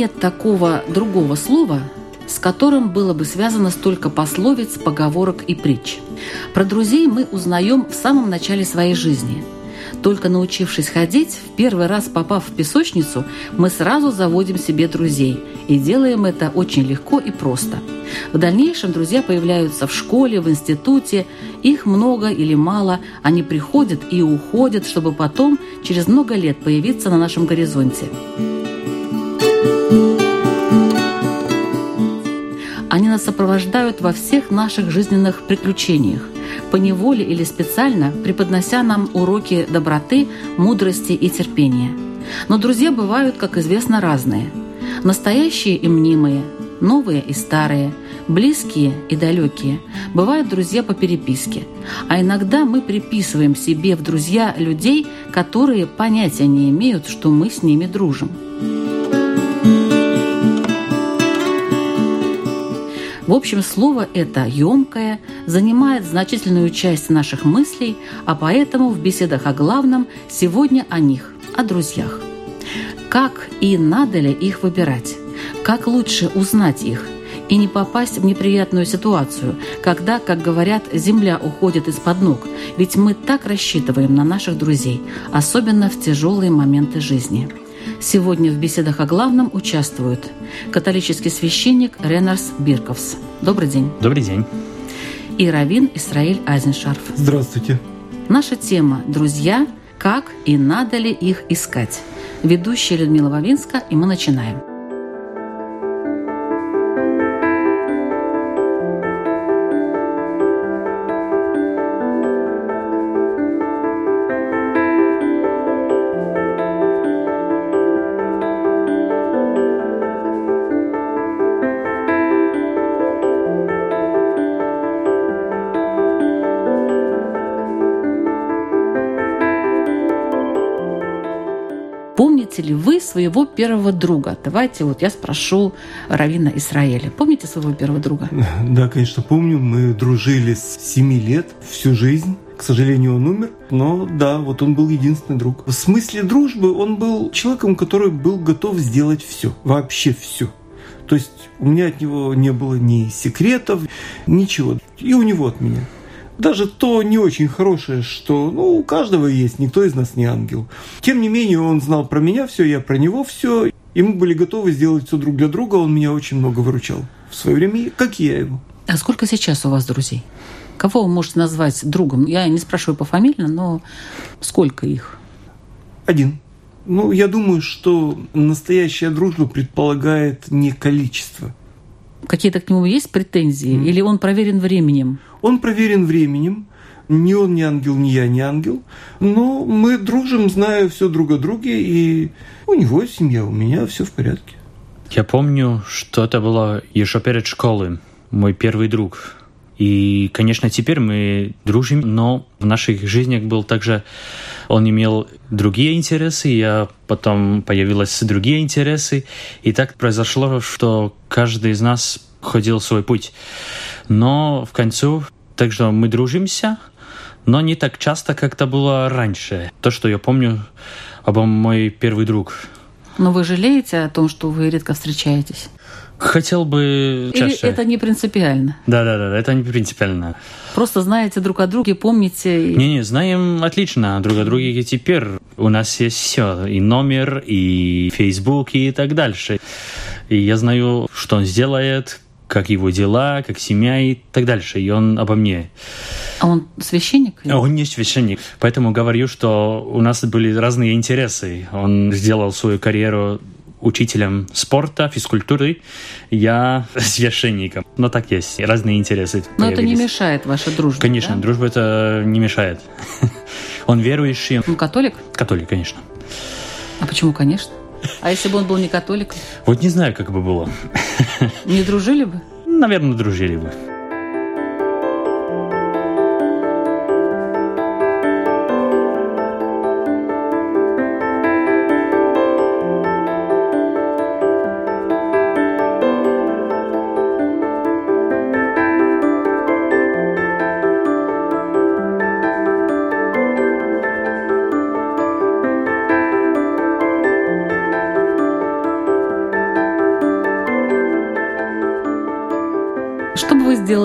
Нет такого другого слова, с которым было бы связано столько пословиц, поговорок и притч. Про друзей мы узнаем в самом начале своей жизни. Только научившись ходить, в первый раз попав в песочницу, мы сразу заводим себе друзей. И делаем это очень легко и просто. В дальнейшем друзья появляются в школе, в институте. Их много или мало, они приходят и уходят, чтобы потом, через много лет, появиться на нашем горизонте. Они нас сопровождают во всех наших жизненных приключениях, по неволе или специально преподнося нам уроки доброты, мудрости и терпения. Но друзья бывают, как известно, разные. Настоящие и мнимые, новые и старые, близкие и далекие. Бывают друзья по переписке. А иногда мы приписываем себе в друзья людей, которые понятия не имеют, что мы с ними дружим. В общем, слово это емкое, занимает значительную часть наших мыслей, а поэтому в беседах о главном сегодня о них, о друзьях. Как и надо ли их выбирать? Как лучше узнать их? и не попасть в неприятную ситуацию, когда, как говорят, земля уходит из-под ног, ведь мы так рассчитываем на наших друзей, особенно в тяжелые моменты жизни. Сегодня в беседах о главном участвуют католический священник Ренарс Бирковс. Добрый день. Добрый день. И Равин Исраиль Айзеншарф. Здравствуйте. Наша тема «Друзья. Как и надо ли их искать?» Ведущая Людмила Вавинска, и мы начинаем. Помните ли вы своего первого друга? Давайте вот я спрошу Равина Исраэля. Помните своего первого друга? Да, конечно, помню. Мы дружили с 7 лет всю жизнь. К сожалению, он умер, но да, вот он был единственный друг. В смысле дружбы он был человеком, который был готов сделать все, вообще все. То есть у меня от него не было ни секретов, ничего. И у него от меня даже то не очень хорошее, что ну, у каждого есть, никто из нас не ангел. Тем не менее, он знал про меня все, я про него все, и мы были готовы сделать все друг для друга, он меня очень много выручал в свое время, как и я его. А сколько сейчас у вас друзей? Кого вы можете назвать другом? Я не спрашиваю по фамилии, но сколько их? Один. Ну, я думаю, что настоящая дружба предполагает не количество. Какие-то к нему есть претензии? Mm. Или он проверен временем? Он проверен временем. Ни он не ангел, ни я не ангел. Но мы дружим, зная все друг о друге, и у него семья, у меня все в порядке. Я помню, что это было еще перед школой. Мой первый друг. И, конечно, теперь мы дружим, но в наших жизнях был также... Он имел другие интересы, я потом появились другие интересы. И так произошло, что каждый из нас ходил свой путь. Но в концу, так что мы дружимся, но не так часто, как это было раньше. То, что я помню об мой первый друг. Но вы жалеете о том, что вы редко встречаетесь? Хотел бы чаще. Или это не принципиально? Да, да, да, это не принципиально. Просто знаете друг о друге, помните. Не, не, знаем отлично друг о друге и теперь. У нас есть все, и номер, и Facebook, и так дальше. И я знаю, что он сделает, как его дела, как семья и так дальше. И он обо мне. А он священник? А он не священник. Поэтому говорю, что у нас были разные интересы. Он сделал свою карьеру учителем спорта, физкультуры, я священником. Но так есть, разные интересы Но это не появились. мешает вашей дружбе, Конечно, да? дружба это не мешает. Он верующий, Он католик? католик, конечно. А почему, конечно? А если бы он был не католик, Вот не знаю, как бы было. не дружили бы? Наверное, дружили бы.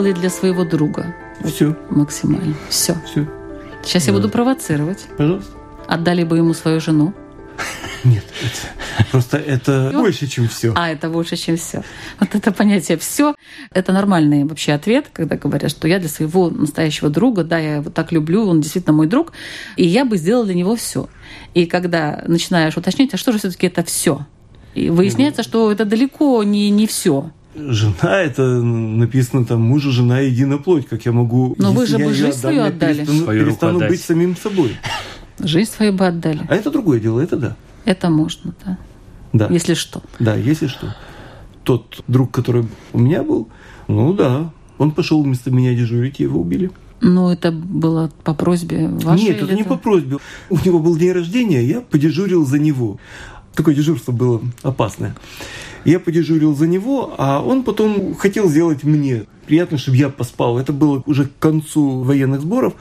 Сделали для своего друга Все, максимально? Все. все, Сейчас я буду провоцировать. пожалуйста. Отдали бы ему свою жену. Нет, это, просто это больше, чем все. А это больше, чем все. Вот это понятие все. Это нормальный вообще ответ, когда говорят, что я для своего настоящего друга, да, я его так люблю, он действительно мой друг, и я бы сделала для него все. И когда начинаешь уточнять, а что же все-таки это все? И выясняется, что это далеко не, не все. Жена, это написано там, мужу, жена, единая плоть. Как я могу... Но вы же бы жизнь отдам, свою я отдали. Перестану, Свою перестану отдать. быть самим собой. Жизнь свою бы отдали. А это другое дело, это да. Это можно, да. Да, Если что. да, если что. Тот друг, который у меня был, ну да, он пошел вместо меня дежурить, и его убили. Но это было по просьбе вашей? Нет, это не по просьбе. У него был день рождения, я подежурил за него. Такое дежурство было опасное. Я подежурил за него, а он потом хотел сделать мне приятно, чтобы я поспал. Это было уже к концу военных сборов,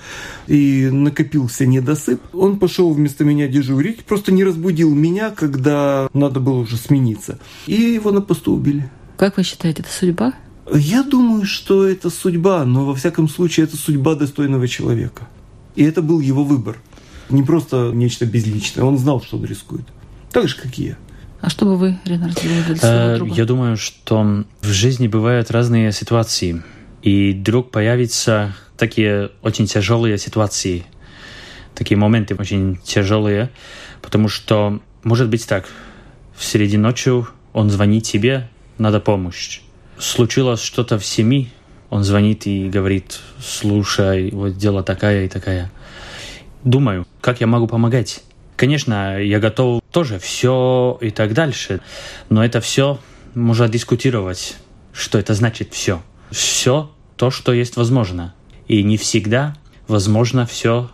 и накопился недосып. Он пошел вместо меня дежурить, просто не разбудил меня, когда надо было уже смениться. И его на посту убили. Как вы считаете, это судьба? Я думаю, что это судьба, но во всяком случае это судьба достойного человека. И это был его выбор. Не просто нечто безличное. Он знал, что он рискует. Так же, как и я. А что бы вы, сделали для своего Э, друга? Я думаю, что в жизни бывают разные ситуации, и вдруг появятся такие очень тяжелые ситуации, такие моменты очень тяжелые, потому что может быть так, в середине ночи он звонит тебе, надо помощь. Случилось что-то в семье, он звонит и говорит, слушай, вот дело такая и такая. Думаю, как я могу помогать? Конечно, я готов тоже все и так дальше, но это все можно дискутировать, что это значит все. Все то, что есть возможно. И не всегда возможно все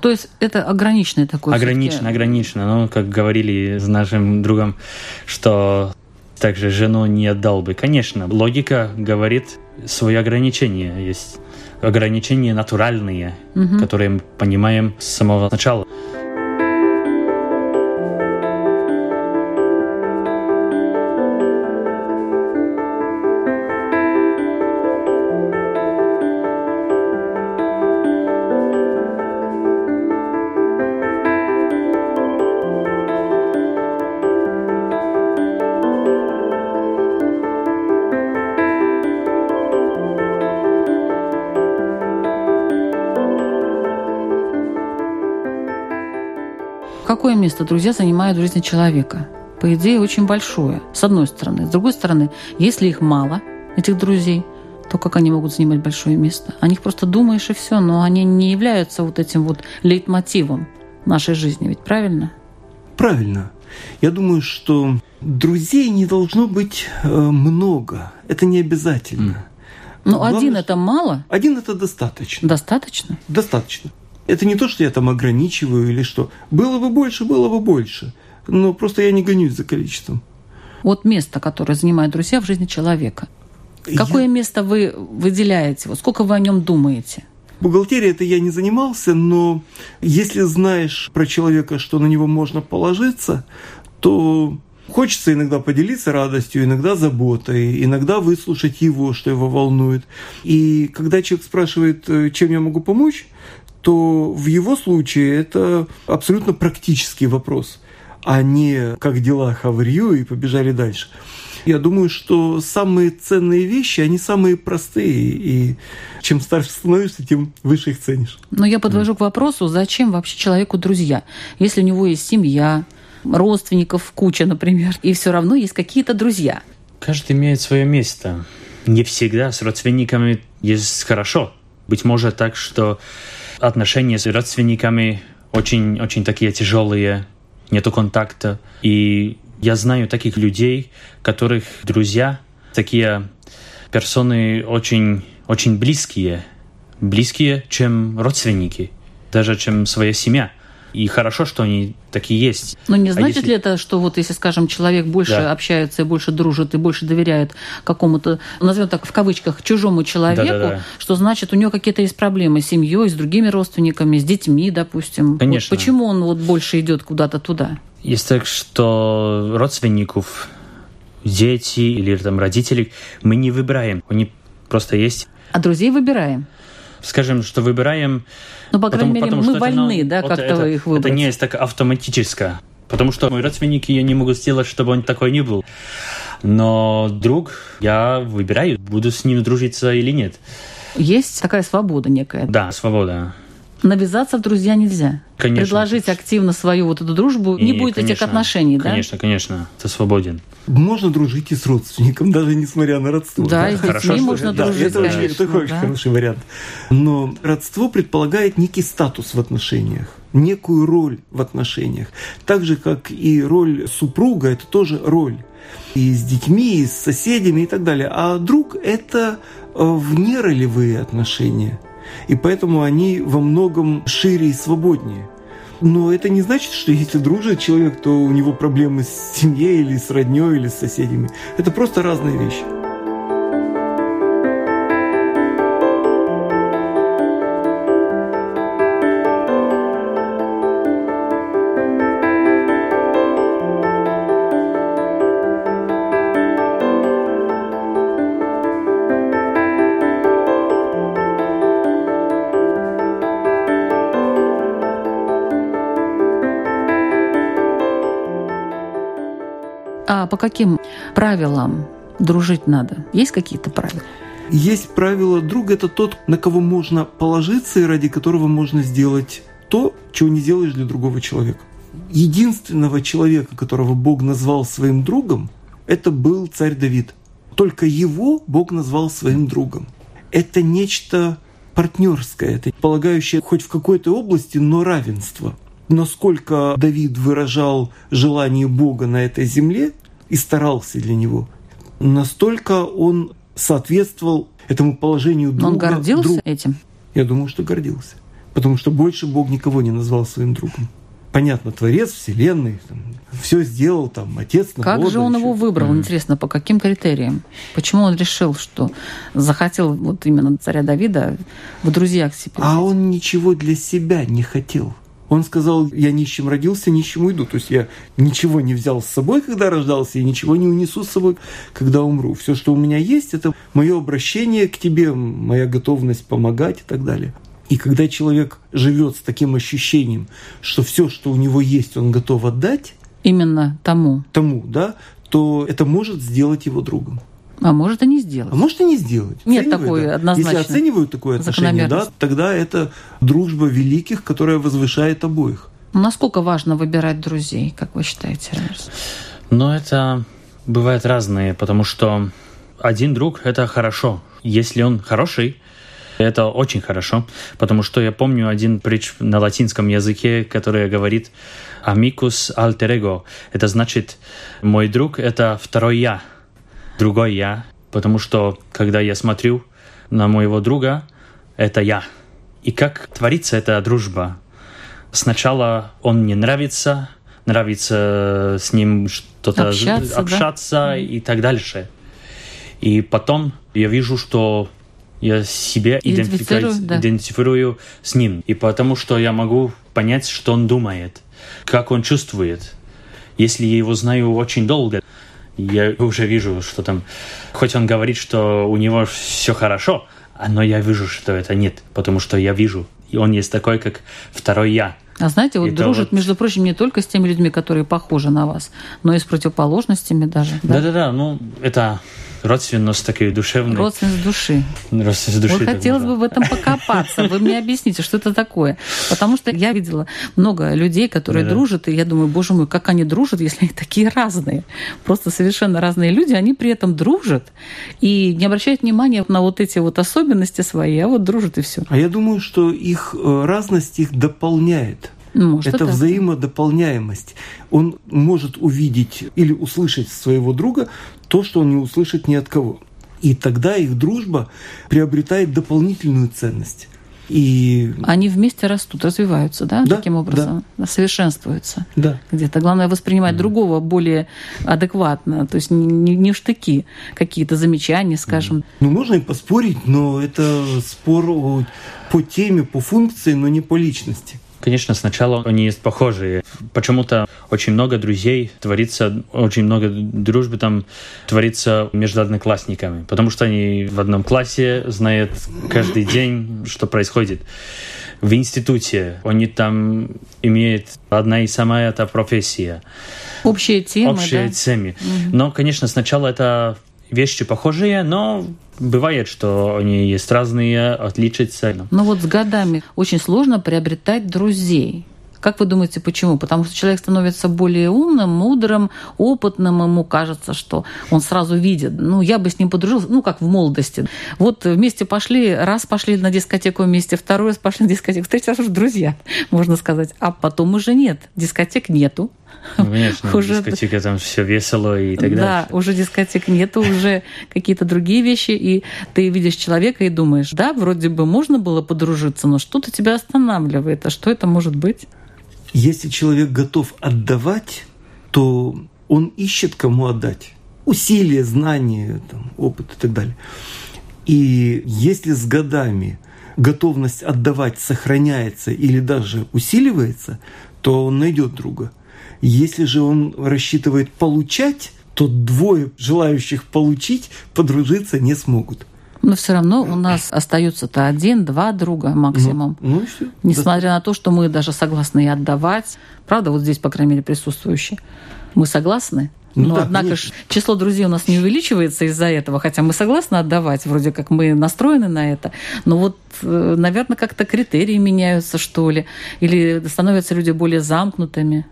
То есть это ограниченное такое... ограничено, ограничено. Ну, как говорили с нашим другом, что также жену не отдал бы. Конечно, логика говорит, свои ограничения есть. Ограничения натуральные, Мгм. которые мы понимаем с самого начала. Какое место друзья занимают в жизни человека? По идее, очень большое, с одной стороны. С другой стороны, если их мало, этих друзей, то как они могут занимать большое место? О них просто думаешь и все, но они не являются вот этим вот лейтмотивом нашей жизни, ведь правильно? Правильно. Я думаю, что друзей не должно быть э, много. Это не обязательно. Ну, Главное, один это мало, Один это достаточно. достаточно. Достаточно. Это не то, что я там ограничиваю или что. Было бы больше, было бы больше. Но просто я не гонюсь за количеством. Вот место, которое занимают друзья в жизни человека. Какое Я- место вы выделяете? Вот сколько вы о нем думаете? Бухгалтерией это я не занимался, но если знаешь про человека, что на него можно положиться, то хочется иногда поделиться радостью, иногда заботой, иногда выслушать его, что его волнует. И когда человек спрашивает, э, чем я могу помочь, то в его случае это абсолютно практический вопрос, а не как дела хаврию и побежали дальше. Я думаю, что самые ценные вещи, они самые простые, и чем старше становишься, тем выше их ценишь. Но я подвожу к вопросу, зачем вообще человеку друзья? Если у него есть семья, родственников куча, например, и все равно есть какие-то друзья. Каждый имеет свое место. Не всегда с родственниками есть хорошо. Быть может так, что отношения с родственниками очень-очень такие тяжелые, нету контакта. И я знаю таких людей, которых друзья, такие персоны очень, очень близкие, близкие, чем родственники, даже чем своя семья. И хорошо, что они такие есть. Но не значит а если... ли это, что вот если, скажем, человек больше да. общается и больше дружит и больше доверяет какому-то, назовем так в кавычках, чужому человеку, да, да, да. что значит у него какие-то есть проблемы с семьей, с другими родственниками, с детьми, допустим. Конечно. Вот почему он вот больше идет куда-то туда? Есть так, что родственников, дети или там родители мы не выбираем, они просто есть. А друзей выбираем? Скажем, что выбираем... Ну, по крайней потому, мере, мы вольны, это, да, как-то это, их выбрать. Это не есть так автоматическое. Потому что мои родственники я не могу сделать, чтобы он такой не был. Но друг, я выбираю, буду с ним дружиться или нет. Есть такая свобода некая. Да, свобода навязаться в друзья нельзя. Конечно. Предложить активно свою вот эту дружбу, не, не будет конечно, этих отношений, да? Конечно, конечно, ты свободен. Можно дружить и с родственником, даже несмотря на родство. Да, да? и с детьми можно да, дружить, Это конечно, очень, такой да. очень хороший вариант. Но родство предполагает некий статус в отношениях некую роль в отношениях. Так же, как и роль супруга, это тоже роль. И с детьми, и с соседями и так далее. А друг – это э, внеролевые отношения – и поэтому они во многом шире и свободнее. Но это не значит, что если дружит человек, то у него проблемы с семьей или с родней или с соседями. Это просто разные вещи. По каким правилам дружить надо? Есть какие-то правила? Есть правило друг это тот, на кого можно положиться и ради которого можно сделать то, чего не делаешь для другого человека. Единственного человека, которого Бог назвал своим другом, это был царь Давид. Только его Бог назвал своим другом. Это нечто партнерское, это полагающее хоть в какой-то области, но равенство. Насколько Давид выражал желание Бога на этой земле, и старался для него. Настолько он соответствовал этому положению друга. Он гордился друг... этим? Я думаю, что гордился. Потому что больше Бог никого не назвал своим другом. Понятно, Творец Вселенной, там, все сделал, там, Отец Как же он еще. его выбрал, mm. интересно, по каким критериям? Почему он решил, что захотел вот именно царя Давида в друзья к себе? А он ничего для себя не хотел. Он сказал, я нищим родился, нищим уйду. То есть я ничего не взял с собой, когда рождался, и ничего не унесу с собой, когда умру. Все, что у меня есть, это мое обращение к тебе, моя готовность помогать и так далее. И когда человек живет с таким ощущением, что все, что у него есть, он готов отдать, именно тому, тому, да, то это может сделать его другом. А может и не сделать. А может и не сделать. Нет такой да. однозначно. Если оценивают такое отношение, да, тогда это дружба великих, которая возвышает обоих. Насколько важно выбирать друзей, как вы считаете, Рамирс? Ну, это бывает разное, потому что один друг – это хорошо. Если он хороший, это очень хорошо, потому что я помню один притч на латинском языке, который говорит «amicus alter ego». Это значит «мой друг – это второй я» другой я, потому что когда я смотрю на моего друга, это я. И как творится эта дружба? Сначала он мне нравится, нравится с ним что-то общаться, общаться да? и так дальше. И потом я вижу, что я себе идентифицирую, да. идентифицирую с ним. И потому что я могу понять, что он думает, как он чувствует. Если я его знаю очень долго, я уже вижу, что там, хоть он говорит, что у него все хорошо, но я вижу, что это нет, потому что я вижу, и он есть такой, как второй я. А знаете, вот это дружит, вот... между прочим, не только с теми людьми, которые похожи на вас, но и с противоположностями даже. Да-да-да, ну это родственность такая душевная. Родственность души. Родственность души. Вот хотелось бы в этом покопаться. Вы мне объясните, что это такое. Потому что я видела много людей, которые да. дружат, и я думаю, боже мой, как они дружат, если они такие разные. Просто совершенно разные люди, они при этом дружат и не обращают внимания на вот эти вот особенности свои, а вот дружат и все. А я думаю, что их э, разность их дополняет. Может, это взаимодополняемость. Он может увидеть или услышать своего друга то, что он не услышит ни от кого. И тогда их дружба приобретает дополнительную ценность. И... Они вместе растут, развиваются, да, да таким образом, да. совершенствуются. Да. Где-то. Главное воспринимать mm. другого более адекватно, то есть не, не штыки, какие-то замечания, скажем. Ну, можно и поспорить, но это спор о, по теме, по функции, но не по личности. Конечно, сначала они есть похожие. Почему-то очень много друзей творится, очень много дружбы там творится между одноклассниками, потому что они в одном классе знают каждый день, что происходит. В институте они там имеют одна и самая эта профессия. Общие темы, Общие да? темы. Угу. Но, конечно, сначала это вещи похожие, но бывает, что они есть разные, отличаются. Но вот с годами очень сложно приобретать друзей. Как вы думаете, почему? Потому что человек становится более умным, мудрым, опытным, ему кажется, что он сразу видит. Ну, я бы с ним подружился, ну, как в молодости. Вот вместе пошли, раз пошли на дискотеку вместе, второй раз пошли на дискотеку, третий раз уже друзья, можно сказать. А потом уже нет, дискотек нету. Ну, конечно, уже... дискотека там все весело и так далее. Да, уже дискотек нету, уже какие-то другие вещи, и ты видишь человека и думаешь, да, вроде бы можно было подружиться, но что-то тебя останавливает, а что это может быть? Если человек готов отдавать, то он ищет, кому отдать. Усилия, знания, там, опыт и так далее. И если с годами готовность отдавать сохраняется или даже усиливается, то он найдет друга. Если же он рассчитывает получать, то двое желающих получить подружиться не смогут. Но все равно у нас остаются-то один-два друга максимум. Ну, ну все. Несмотря на то, что мы даже согласны и отдавать. Правда, вот здесь, по крайней мере, присутствующие. Мы согласны? Ну, Но, да, однако ж, число друзей у нас не увеличивается из-за этого, хотя мы согласны отдавать, вроде как мы настроены на это. Но вот, э, наверное, как-то критерии меняются, что ли, или становятся люди более замкнутыми.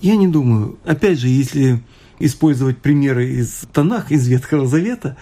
Я не думаю. Опять же, если использовать примеры из Танах, из Ветхого Завета,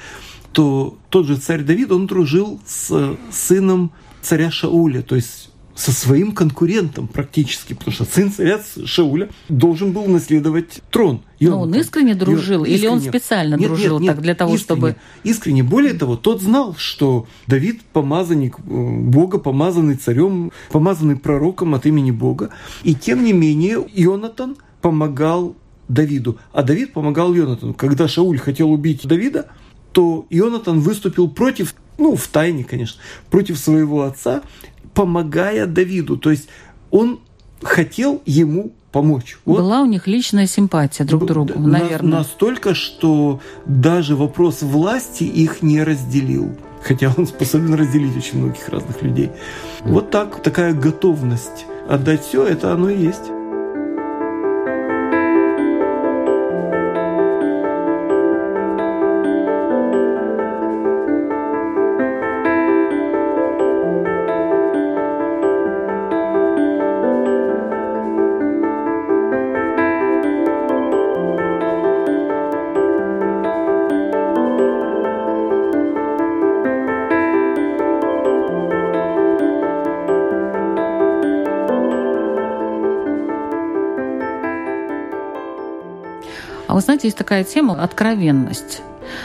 то тот же царь Давид, он дружил с сыном царя Шауля, то есть со своим конкурентом практически, потому что сын царя Шауля должен был наследовать трон. И Но он, он искренне дружил, искренне. или он специально нет, дружил нет, нет, так для того, искренне, чтобы... Искренне. Более того, тот знал, что Давид помазанник э, Бога, помазанный царем, помазанный пророком от имени Бога. И тем не менее, Ионатан помогал Давиду, а Давид помогал Ионатану. Когда Шауль хотел убить Давида, то Ионатан выступил против, ну, в тайне, конечно, против своего отца, помогая Давиду. То есть он хотел ему помочь. Вот. Была у них личная симпатия друг к другу, на, наверное. Настолько, что даже вопрос власти их не разделил. Хотя он способен разделить очень многих разных людей. Вот так, такая готовность отдать все, это оно и есть. А вы знаете, есть такая тема – откровенность.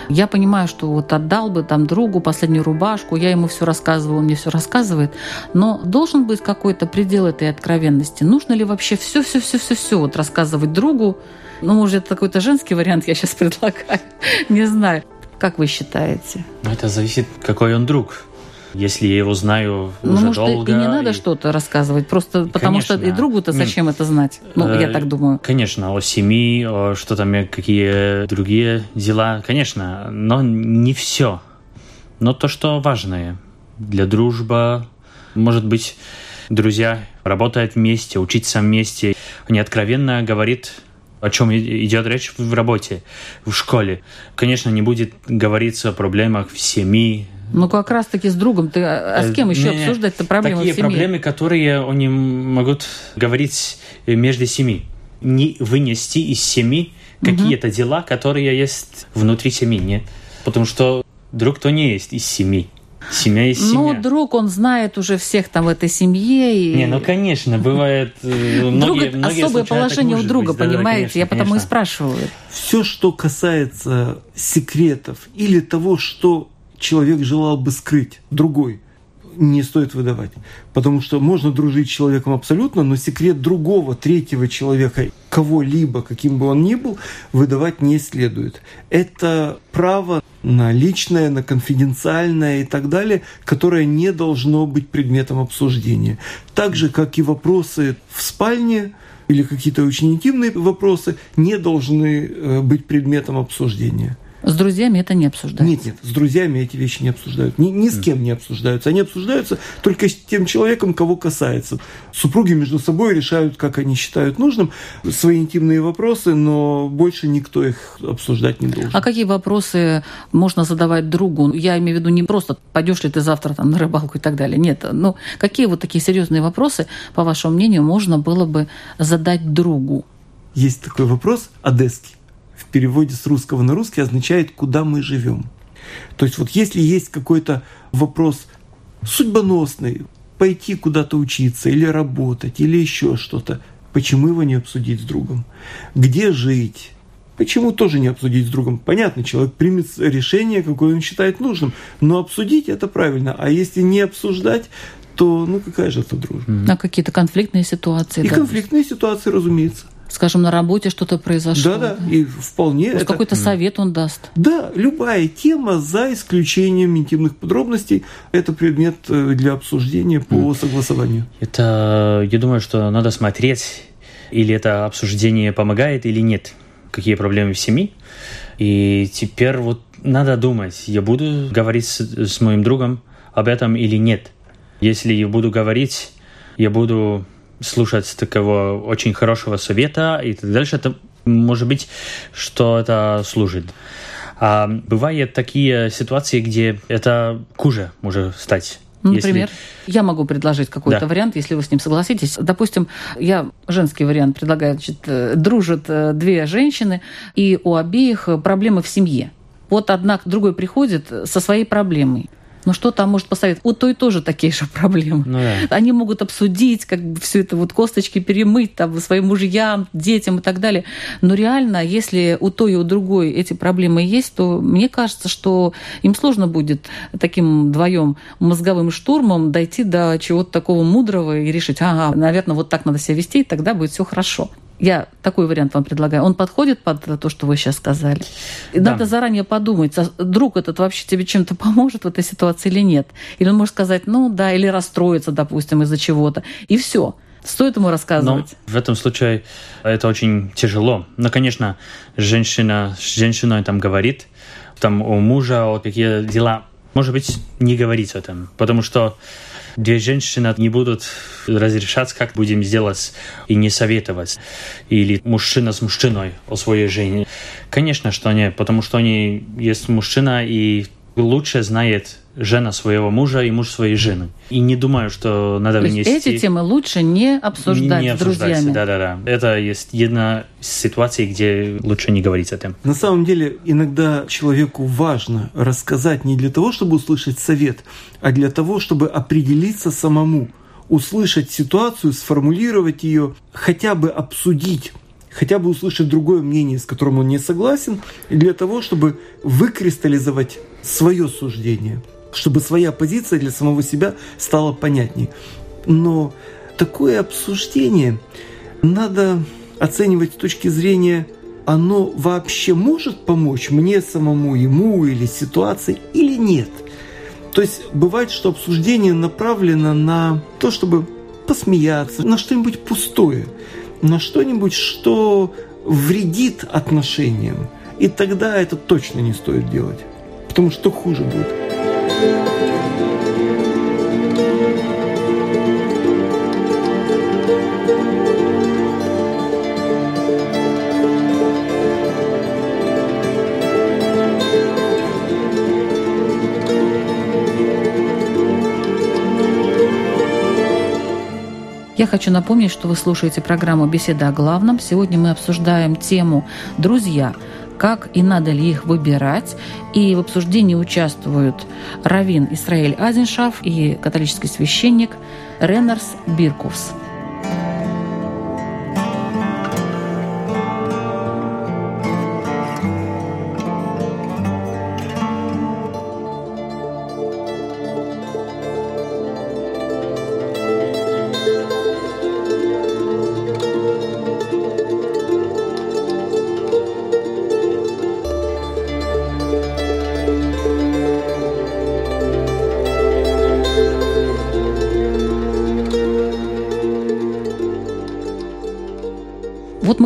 Я понимаю, что вот отдал бы там другу последнюю рубашку, я ему все рассказываю, он мне все рассказывает, но должен быть какой-то предел этой откровенности. Нужно ли вообще все, все, все, все, все вот рассказывать другу? Ну, может, это какой-то женский вариант я сейчас предлагаю, не знаю. Как вы считаете? Это зависит, какой он друг если я его знаю ну, уже может, долго. И не надо и... что-то рассказывать, просто потому конечно. что и другу-то зачем это знать? Ну, э, я так думаю. Конечно, о семье, о что там, какие другие дела, конечно, но не все. Но то, что важное для дружбы, может быть, друзья работают вместе, учиться вместе. Они откровенно говорит о чем идет речь в работе, в школе. Конечно, не будет говориться о проблемах в семье, ну, как раз-таки с другом. Ты, а с кем еще обсуждать-то проблемы Такие в семье? проблемы, которые они могут говорить между семьей. Не вынести из семьи какие-то дела, которые есть внутри семьи, нет. Потому что друг то не есть из семьи. Семья есть семья. Ну, друг, он знает уже всех там в этой семье. И... Не, ну, конечно, бывает... э, Многие, Друг, многие особое положение у друга, быть. Да, да, понимаете? конечно, Я потому и спрашиваю. Все, что касается секретов или того, что человек желал бы скрыть другой, не стоит выдавать. Потому что можно дружить с человеком абсолютно, но секрет другого, третьего человека, кого-либо, каким бы он ни был, выдавать не следует. Это право на личное, на конфиденциальное и так далее, которое не должно быть предметом обсуждения. Так же, как и вопросы в спальне, или какие-то очень интимные вопросы не должны э, быть предметом обсуждения. С друзьями это не обсуждается. Нет, нет, с друзьями эти вещи не обсуждают. Ни, ни с кем не обсуждаются. Они обсуждаются только с тем человеком, кого касается. Супруги между собой решают, как они считают нужным, свои интимные вопросы, но больше никто их обсуждать не должен. А какие вопросы можно задавать другу? Я имею в виду не просто пойдешь ли ты завтра там на рыбалку и так далее. Нет, ну какие вот такие серьезные вопросы, по вашему мнению, можно было бы задать другу? Есть такой вопрос одесский. В переводе с русского на русский означает «куда мы живем». То есть вот если есть какой-то вопрос судьбоносный, пойти куда-то учиться или работать, или еще что-то, почему его не обсудить с другом? Где жить? Почему тоже не обсудить с другом? Понятно, человек примет решение, какое он считает нужным, но обсудить это правильно. А если не обсуждать, то ну какая же это дружба? А какие-то конфликтные ситуации? И да? конфликтные ситуации, разумеется. Скажем, на работе что-то произошло. Да, да, и вполне. Может, это- какой-то совет он даст. Да, любая тема, за исключением интимных подробностей, это предмет э, для обсуждения по согласованию. Это, я думаю, что надо смотреть, или это обсуждение помогает, или нет. Какие проблемы в семье. И теперь вот надо думать, я буду говорить с, с моим другом об этом или нет. Если я буду говорить, я буду слушать такого очень хорошего совета и так дальше, это может быть, что это служит. А бывают такие ситуации, где это хуже может стать. Ну, Если- Например, я могу предложить какой-то Да. вариант, если вы с ним согласитесь. Допустим, я женский вариант предлагаю. Значит, э, дружат э, две женщины, и у обеих проблемы в семье. Вот одна к другой приходит со своей проблемой. Ну что там может посоветовать? У той тоже такие же проблемы. Ну да. Они могут обсудить, как бы все это вот косточки перемыть там своим мужьям, детям и так далее. Но реально, если у той и у другой эти проблемы есть, то мне кажется, что им сложно будет таким вдвоем мозговым штурмом дойти до чего-то такого мудрого и решить, ага, наверное, вот так надо себя вести, и тогда будет все хорошо. Я такой вариант вам предлагаю. Он подходит под то, что вы сейчас сказали. И Да. Надо заранее подумать, а друг этот вообще тебе чем-то поможет в этой ситуации или нет. Или он может сказать, ну да, или расстроиться, допустим, из-за чего-то. И все. Стоит ему Но рассказывать. в этом случае это очень тяжело. Но, конечно, женщина с женщиной там говорит, там у мужа, о какие дела. Может быть, не говорить о этом, потому что две женщины не будут разрешать, как будем сделать, и не советовать. Или мужчина с мужчиной о своей жене. Конечно, что нет, потому что они есть мужчина и лучше знает жена своего мужа и муж своей жены. И не думаю, что надо То есть вынести... эти темы лучше не обсуждать Не с друзьями. Да, да, да. Это есть одна из ситуаций, где лучше не говорить о этом. На самом деле, иногда человеку важно рассказать не для того, чтобы услышать совет, а для того, чтобы определиться самому, услышать ситуацию, сформулировать ее, хотя бы обсудить хотя бы услышать другое мнение, с которым он не согласен, для того, чтобы выкристаллизовать свое суждение, чтобы своя позиция для самого себя стала понятнее. Но такое обсуждение надо оценивать с точки зрения, оно вообще может помочь мне самому, ему или ситуации, или нет. То есть бывает, что обсуждение направлено на то, чтобы посмеяться, на что-нибудь пустое, на что-нибудь, что вредит отношениям. И тогда это точно не стоит делать. Потому что хуже будет. Я хочу напомнить, что вы слушаете программу «Беседа о главном». Сегодня мы обсуждаем тему «Друзья. Как и надо ли их выбирать?» И в обсуждении участвуют Равин Исраиль Азиншаф и католический священник Ренарс Биркувс.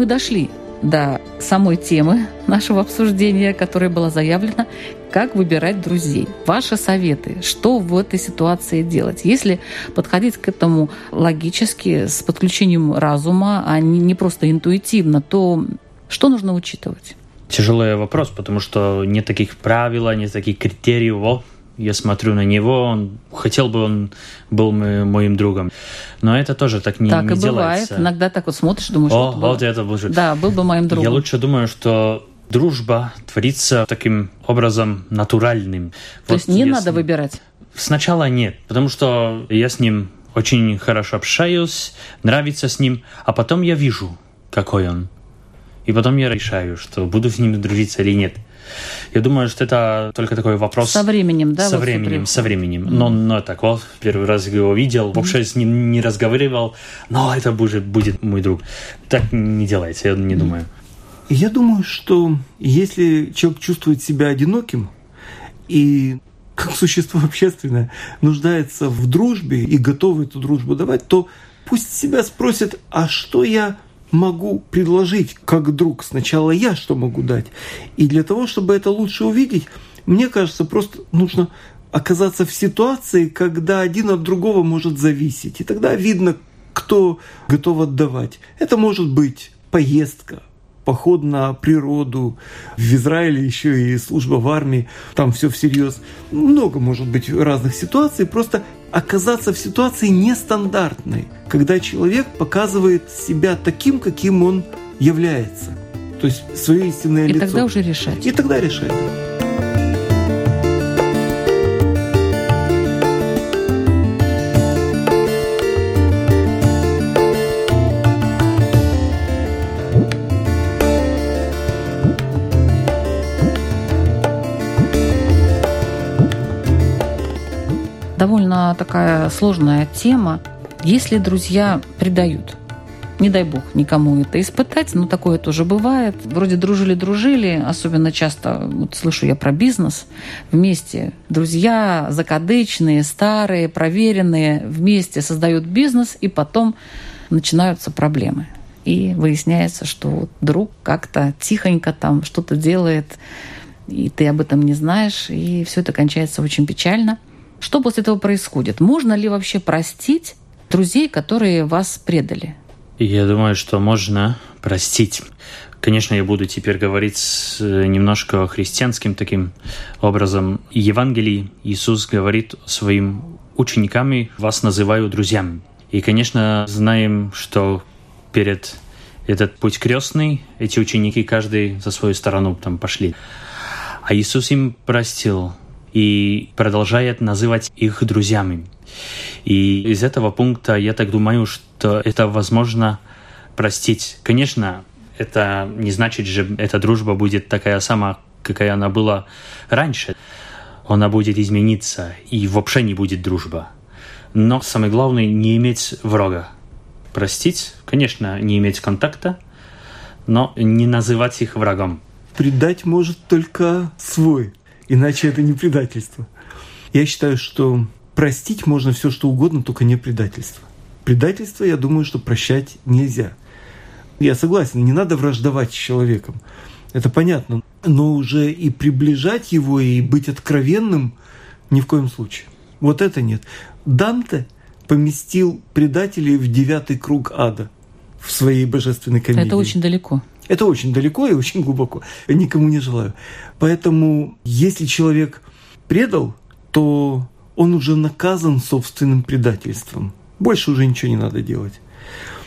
Мы дошли до самой темы нашего обсуждения, которая была заявлена, как выбирать друзей. Ваши советы, что в этой ситуации делать? Если подходить к этому логически, с подключением разума, а не просто интуитивно, то что нужно учитывать? Тяжелый вопрос, потому что нет таких правил, нет таких критериев я смотрю на него, он хотел бы он был моим другом. Но это тоже так не, так не и делается. бывает. Иногда так вот смотришь, думаешь, О, вот, вот это будет. Да, был бы моим другом. Я лучше думаю, что дружба творится таким образом натуральным. То вот есть не надо ним... выбирать? Сначала нет, потому что я с ним очень хорошо общаюсь, нравится с ним, а потом я вижу, какой он. И потом я решаю, что буду с ним дружиться или нет. Я думаю, что это только такой вопрос... Со временем, да? Со вот временем, со временем. Но, но так вот, первый раз его видел, вообще с ним не разговаривал, но это будет, будет мой друг. Так не делайте, я не думаю. Я думаю, что если человек чувствует себя одиноким и как существо общественное нуждается в дружбе и готов эту дружбу давать, то пусть себя спросит, а что я могу предложить как друг. Сначала я что могу дать. И для того, чтобы это лучше увидеть, мне кажется, просто нужно оказаться в ситуации, когда один от другого может зависеть. И тогда видно, кто готов отдавать. Это может быть поездка, поход на природу. В Израиле еще и служба в армии, там все всерьез. Много может быть разных ситуаций. Просто оказаться в ситуации нестандартной, когда человек показывает себя таким, каким он является. То есть свое истинное и лицо. И тогда уже решать. И тогда решать. Такая сложная тема. Если друзья предают, не дай бог никому это испытать, но такое тоже бывает. Вроде дружили-дружили, особенно часто вот слышу я про бизнес. Вместе друзья закадычные, старые, проверенные, вместе создают бизнес, и потом начинаются проблемы. И выясняется, что друг как-то тихонько там что-то делает, и ты об этом не знаешь, и все это кончается очень печально – что после этого происходит? Можно ли вообще простить друзей, которые вас предали? Я думаю, что можно простить. Конечно, я буду теперь говорить немножко христианским таким образом. Евангелии Иисус говорит своим ученикам, вас называю друзьями. И, конечно, знаем, что перед этот путь крестный, эти ученики каждый за свою сторону там пошли. А Иисус им простил и продолжает называть их друзьями. И из этого пункта я так думаю, что это возможно простить. Конечно, это не значит, что эта дружба будет такая сама, какая она была раньше. Она будет измениться, и вообще не будет дружба. Но самое главное, не иметь врага. Простить, конечно, не иметь контакта, но не называть их врагом. Предать может только свой Иначе это не предательство. Я считаю, что простить можно все, что угодно, только не предательство. Предательство, я думаю, что прощать нельзя. Я согласен, не надо враждовать с человеком. Это понятно. Но уже и приближать его, и быть откровенным ни в коем случае. Вот это нет. Данте поместил предателей в девятый круг ада в своей божественной комедии. Это очень далеко. Это очень далеко и очень глубоко. Я никому не желаю. Поэтому, если человек предал, то он уже наказан собственным предательством. Больше уже ничего не надо делать.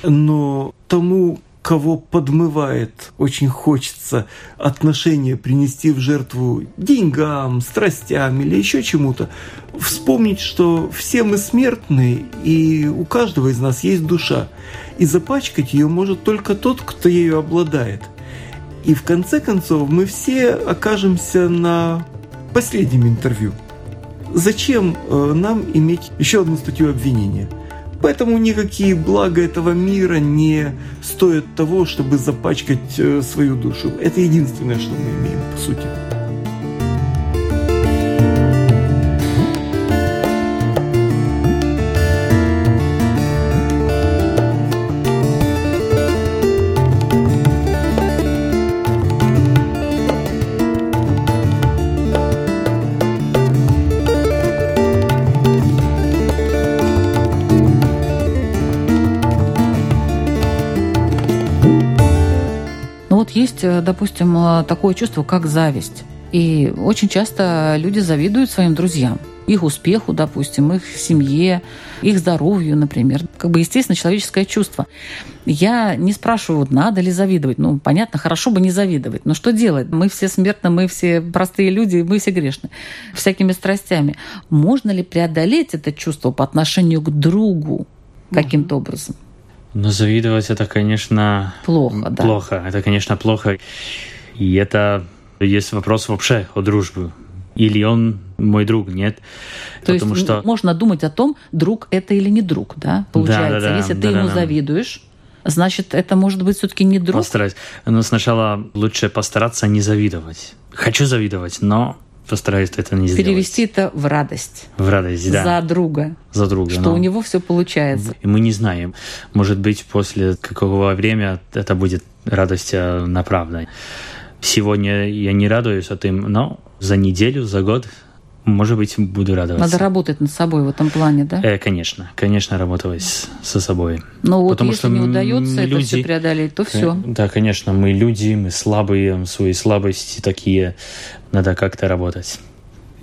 Но тому, кого подмывает, очень хочется отношения принести в жертву деньгам, страстям или еще чему-то, вспомнить, что все мы смертны, и у каждого из нас есть душа, и запачкать ее может только тот, кто ею обладает. И в конце концов мы все окажемся на последнем интервью. Зачем э, нам иметь еще одну статью обвинения? Поэтому никакие блага этого мира не стоят того, чтобы запачкать э, свою душу. Это единственное, что мы имеем, по сути. Допустим, э, такое чувство, как зависть. И очень часто люди завидуют своим друзьям их успеху, допустим, их семье, их здоровью, например. Как бы, естественно, человеческое чувство. Я не спрашиваю, надо ли завидовать. Ну, понятно, хорошо бы не завидовать. Но что делать? Мы все смертны, мы все простые люди, мы все грешны. Всякими страстями. Можно ли преодолеть это чувство по отношению к другу каким-то образом? Но завидовать это, конечно... Плохо, да. Плохо, это, конечно, плохо. И это есть вопрос вообще о дружбе. Или он мой друг, нет? То Потому есть что... можно думать о том, друг это или не друг, да? Получается, да, да, да, если да, ты да, ему да. завидуешь, значит, это может быть все-таки не друг. Постараюсь. Но сначала лучше постараться не завидовать. Хочу завидовать, но постараюсь это не сделать. Перевести это в радость. В радость, да. За друга. За друга. Что но... у него все получается. И мы не знаем. Может быть, после какого времени это будет радость э, на правда. Сегодня я не радуюсь этим, но за неделю, за год может быть, буду радоваться. Надо работать над собой в этом плане, да? Э, конечно, конечно, работать со собой. Но вот Потому если что не удается это люди, все преодолеть, то все. Да, конечно, мы люди, мы слабые, свои слабости такие, надо как-то работать.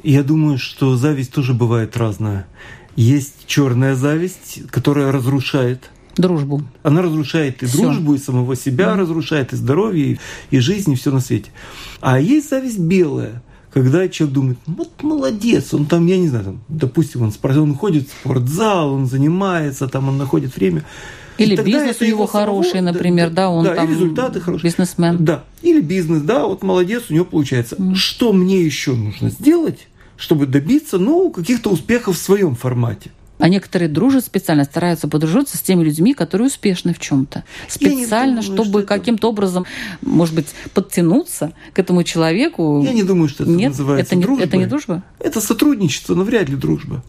Я думаю, что зависть тоже бывает разная. Есть черная зависть, которая разрушает дружбу. Она разрушает и все. дружбу, и самого себя mm. разрушает, и здоровье, и, и жизнь, и все на свете. А есть зависть белая – когда человек думает, вот молодец, он там, я не знаю, там, допустим, он, он ходит в спортзал, он занимается, там он находит время. Или бизнес у него хороший, самого, например, да, да он да, там результаты хорошие. бизнесмен. Да, или бизнес, да, вот молодец, у него получается. Mm. Что мне еще нужно сделать, чтобы добиться, ну, каких-то успехов в своем формате? А некоторые дружат специально, стараются подружиться с теми людьми, которые успешны в чем-то. Специально, думаю, чтобы что каким-то образом, может быть, подтянуться к этому человеку. Я не думаю, что это Нет, называется это не, дружбой. Это не дружба? Это сотрудничество, но вряд ли дружба.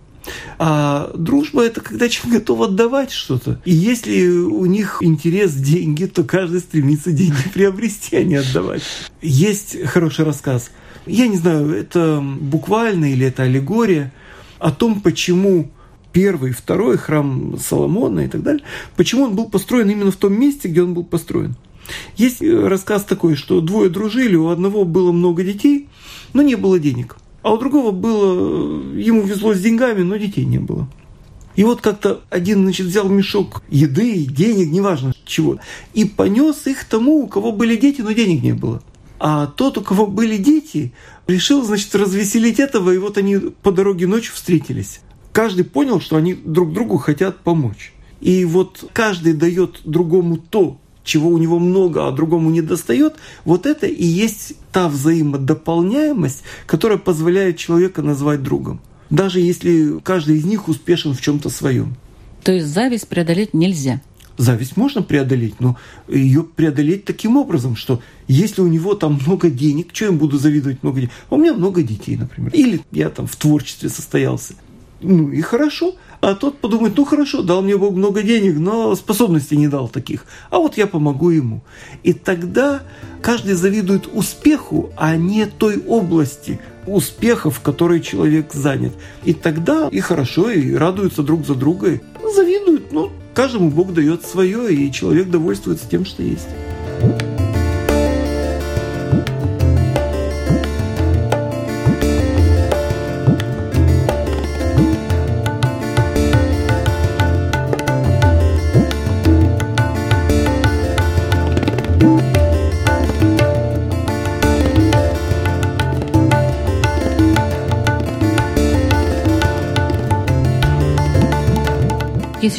А дружба – это когда человек готов отдавать что-то. И если у них интерес деньги, то каждый стремится деньги приобрести, а не отдавать. Есть хороший рассказ. Я не знаю, это буквально или это аллегория о том, почему первый, второй храм Соломона и так далее, почему он был построен именно в том месте, где он был построен. Есть э, рассказ такой, что двое дружили, у одного было много детей, но не было денег. А у другого было, э, ему везло с деньгами, но детей не было. И вот как-то один, значит, взял мешок еды, денег, неважно чего, и понес их тому, у кого были дети, но денег не было. А тот, у кого были дети, решил, значит, развеселить этого, и вот они по дороге ночью встретились каждый понял, что они друг другу хотят помочь. И вот каждый дает другому то, чего у него много, а другому не достает, вот это и есть та взаимодополняемость, которая позволяет человека назвать другом. Даже если каждый из них успешен в чем-то своем. То есть зависть преодолеть нельзя. Зависть можно преодолеть, но ее преодолеть таким образом, что если у него там много денег, что я буду завидовать много денег? А у меня много детей, например. Или я там в творчестве состоялся. Ну и хорошо. А тот подумает, ну хорошо, дал мне Бог много денег, но способностей не дал таких. А вот я помогу ему. И тогда каждый завидует успеху, а не той области успеха, в которой человек занят. И тогда и хорошо, и радуются друг за друга. Завидуют, но каждому Бог дает свое, и человек довольствуется тем, что есть.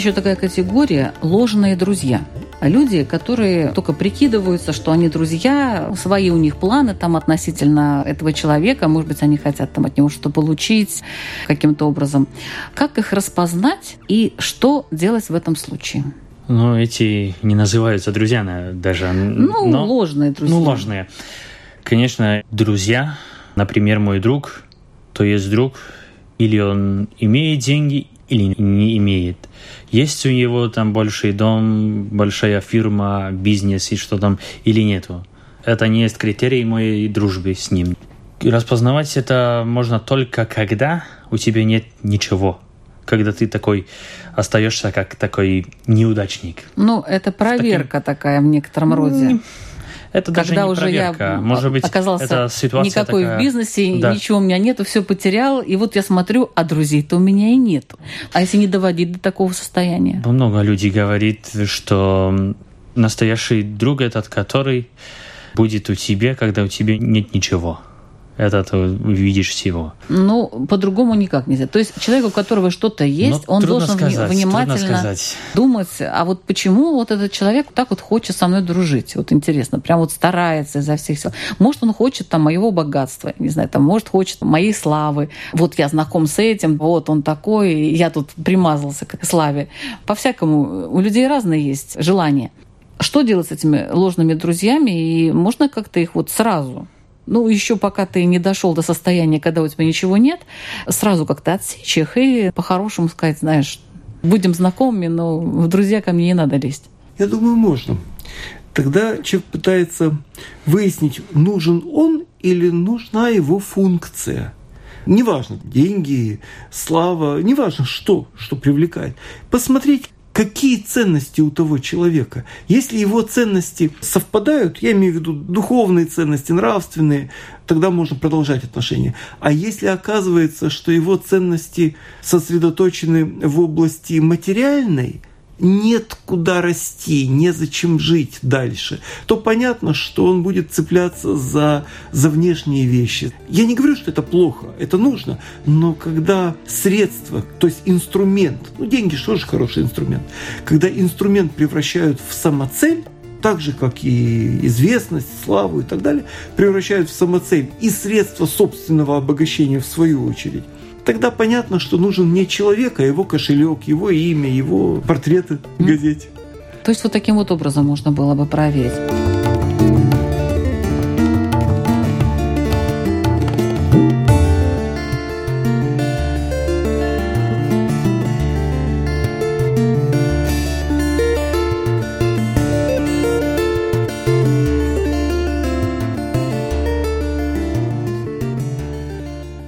Еще такая категория – ложные друзья. Люди, которые только прикидываются, что они друзья, свои у них планы там относительно этого человека, может быть, они хотят там от него что-то получить каким-то образом. Как их распознать и что делать в этом случае? Ну, эти не называются друзья даже. Ну, но, ложные друзья. Ну, ложные. Конечно, друзья, например, мой друг, то есть друг, или он имеет деньги, или не имеет. Есть у него там большой дом, большая фирма, бизнес и что там, или нету. Это не есть критерий моей дружбы с ним. Распознавать это можно только когда у тебя нет ничего. Когда ты такой остаешься как такой неудачник. Ну, это проверка таким... такая в некотором роде. Это даже Когда не уже проверка. я Может быть, оказался это ситуация никакой такая... в бизнесе, да. ничего у меня нету, все потерял, и вот я смотрю, а друзей-то у меня и нету. А если не доводить до такого состояния? Много людей говорит, что настоящий друг этот, который будет у тебя, когда у тебя нет ничего это ты увидишь всего. Ну, по-другому никак нельзя. То есть человек, у которого что-то есть, Но он должен сказать, внимательно думать, а вот почему вот этот человек так вот хочет со мной дружить? Вот интересно, прям вот старается изо всех сил. Может, он хочет там моего богатства, не знаю, там, может, хочет моей славы. Вот я знаком с этим, вот он такой, я тут примазался к славе. По-всякому, у людей разные есть желания. Что делать с этими ложными друзьями? И можно как-то их вот сразу ну, еще пока ты не дошел до состояния, когда у тебя ничего нет, сразу как-то отсечь их и по-хорошему сказать, знаешь, будем знакомыми, но в друзья ко мне не надо лезть. Я думаю, можно. Тогда человек пытается выяснить, нужен он или нужна его функция. Неважно, деньги, слава, неважно что, что привлекает. Посмотреть, какие ценности у того человека. Если его ценности совпадают, я имею в виду духовные ценности, нравственные, тогда можно продолжать отношения. А если оказывается, что его ценности сосредоточены в области материальной – нет куда расти, незачем жить дальше, то понятно, что он будет цепляться за, за внешние вещи. Я не говорю, что это плохо, это нужно, но когда средства, то есть инструмент, ну деньги что же хороший инструмент, когда инструмент превращают в самоцель, так же, как и известность, славу и так далее, превращают в самоцель и средства собственного обогащения в свою очередь, тогда понятно, что нужен не человек, а его кошелек, его имя, его портреты в газете. То есть вот таким вот образом можно было бы проверить.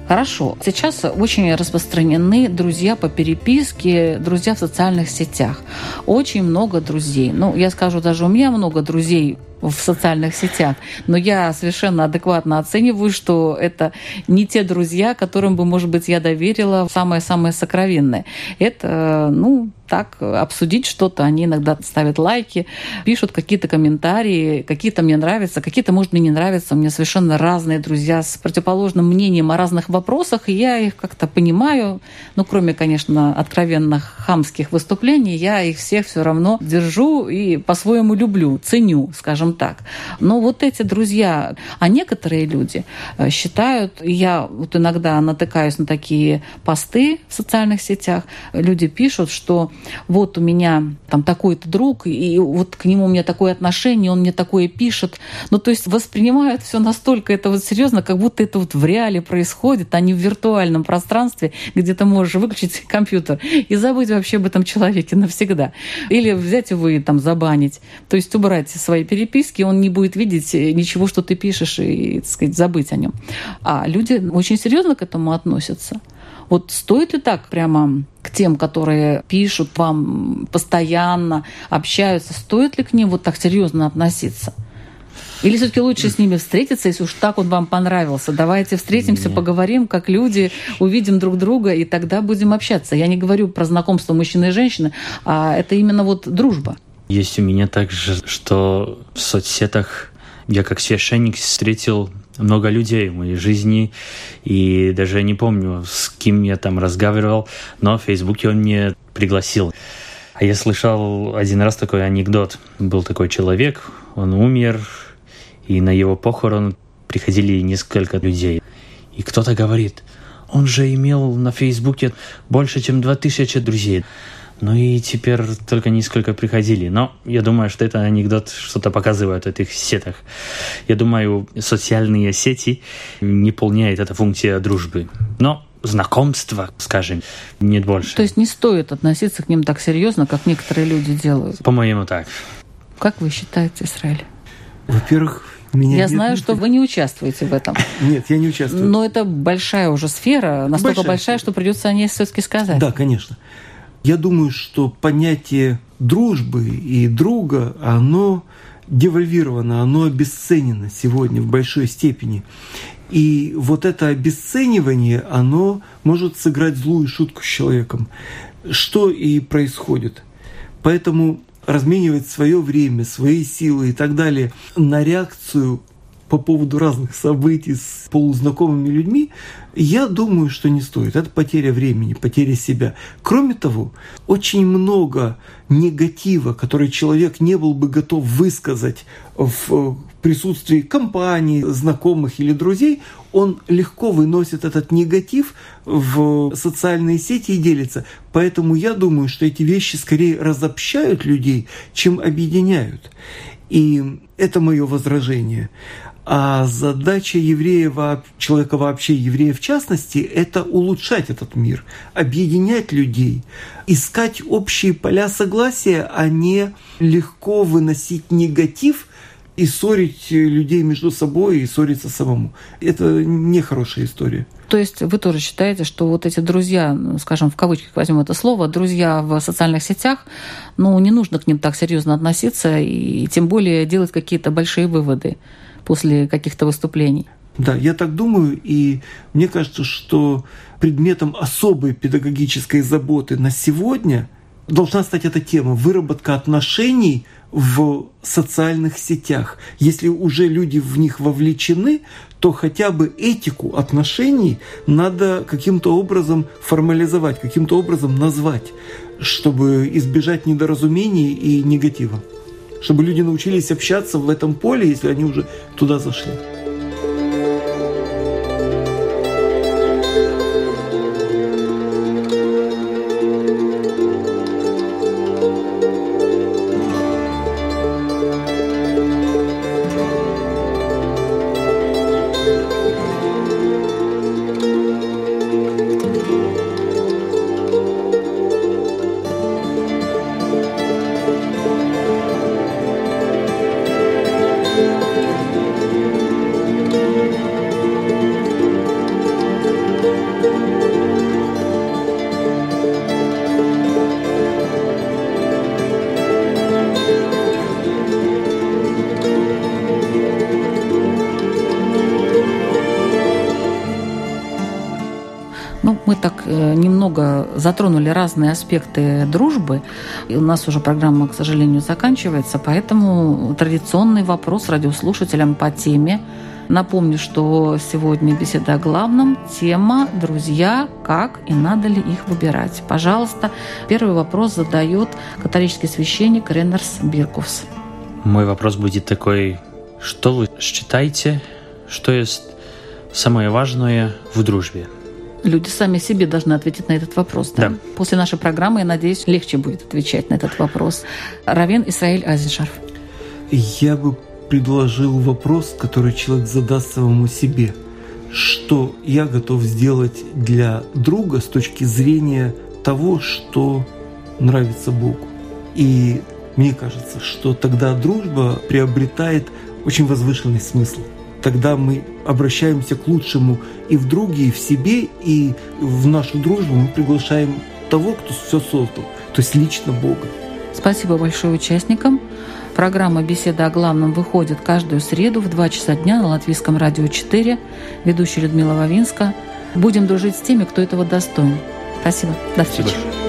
Хорошо. Сейчас очень распространены друзья по переписке, друзья в социальных сетях. Очень много друзей. Ну, я скажу, даже у меня много друзей в социальных сетях. Но я совершенно адекватно оцениваю, что это не те друзья, которым бы, может быть, я доверила самое-самое сокровенное. Это, ну, так обсудить что-то. Они иногда ставят лайки, пишут какие-то комментарии, какие-то мне нравятся, какие-то, может, мне не нравятся. У меня совершенно разные друзья с противоположным мнением о разных вопросах, и я их как-то понимаю. Ну, кроме, конечно, откровенных хамских выступлений, я их всех все равно держу и по-своему люблю, ценю, скажем так. Но вот эти друзья, а некоторые люди э, считают, я вот иногда натыкаюсь на такие посты в социальных сетях, люди пишут, что вот у меня там такой-то друг, и вот к нему у меня такое отношение, он мне такое пишет. Ну, то есть воспринимают все настолько это вот серьезно, как будто это вот в реале происходит, а не в виртуальном пространстве, где ты можешь выключить компьютер и забыть вообще об этом человеке навсегда. Или взять его и там забанить. То есть убрать свои переписки, он не будет видеть ничего, что ты пишешь, и, так сказать, забыть о нем. А люди очень серьезно к этому относятся. Вот стоит ли так прямо к тем, которые пишут вам постоянно, общаются, стоит ли к ним вот так серьезно относиться? Или все-таки лучше с ними встретиться, если уж так он вам понравился? Давайте встретимся, Нет. поговорим, как люди, увидим друг друга, и тогда будем общаться. Я не говорю про знакомство мужчины и женщины, а это именно вот дружба. Есть у меня также, что в соцсетях я как священник встретил много людей в моей жизни, и даже не помню, с кем я там разговаривал, но в Фейсбуке он мне пригласил. А я слышал один раз такой анекдот. Был такой человек, он умер, и на его похорон приходили несколько людей. И кто-то говорит, он же имел на Фейсбуке больше, чем 2000 друзей. Ну и теперь только несколько приходили. Но я думаю, что это анекдот что-то показывает в этих сетях. Я думаю, социальные сети не полняет эта функция дружбы. Но знакомства, скажем, нет больше. То есть не стоит относиться к ним так серьезно, как некоторые люди делают? По-моему, так. Как вы считаете, Израиль? Во-первых, меня я нет знаю, внутри. что вы не участвуете в этом. Нет, я не участвую. Но это большая уже сфера, настолько Большая большая, что придется о ней все-таки сказать. Да, конечно. Я думаю, что понятие дружбы и друга, оно девальвировано, оно обесценено сегодня в большой степени. И вот это обесценивание, оно может сыграть злую шутку с человеком, что и происходит. Поэтому разменивать свое время, свои силы и так далее на реакцию по поводу разных событий с полузнакомыми людьми, я думаю, что не стоит. Это потеря времени, потеря себя. Кроме того, очень много негатива, который человек не был бы готов высказать в присутствии компании, знакомых или друзей, он легко выносит этот негатив в социальные сети и делится. Поэтому я думаю, что эти вещи скорее разобщают людей, чем объединяют. И это мое возражение. А задача еврея, человека вообще, еврея в частности, это улучшать этот мир, объединять людей, искать общие поля согласия, а не легко выносить негатив и ссорить людей между собой и ссориться самому. Это нехорошая история. То есть вы тоже считаете, что вот эти друзья, ну, скажем, в кавычках возьмем это слово, друзья в социальных сетях, ну, не нужно к ним так серьезно относиться и тем более делать какие-то большие выводы после каких-то выступлений. Да, я так думаю, и мне кажется, что предметом особой педагогической заботы на сегодня должна стать эта тема выработка отношений в социальных сетях. Если уже люди в них вовлечены, то хотя бы этику отношений надо каким-то образом формализовать, каким-то образом назвать, чтобы избежать недоразумений и негатива. Чтобы люди научились общаться в этом поле, если они уже туда зашли. Затронули разные аспекты дружбы. И у нас уже программа, к сожалению, заканчивается, поэтому традиционный вопрос радиослушателям по теме. Напомню, что сегодня беседа о главном. Тема «Друзья. Как и надо ли их выбирать?» Пожалуйста, первый вопрос задает католический священник Реннерс Биркувс. Мой вопрос будет такой, что вы считаете, что есть самое важное в дружбе? Люди сами себе должны ответить на этот вопрос. Да? Да. После нашей программы, я надеюсь, легче будет отвечать на этот вопрос. Равен Исраиль Азишарф. Я бы предложил вопрос, который человек задаст самому себе. Что я готов сделать для друга с точки зрения того, что нравится Богу. И мне кажется, что тогда дружба приобретает очень возвышенный смысл. Тогда мы обращаемся к лучшему и в друге, и в себе, и в нашу дружбу мы приглашаем того, кто все создал, то есть лично Бога. Спасибо большое участникам. Программа «Беседа о главном» выходит каждую среду в 2 часа дня на Латвийском радио 4. Ведущая Людмила Вавинска. Будем дружить с теми, кто этого достоин. Спасибо. До встречи. Спасибо.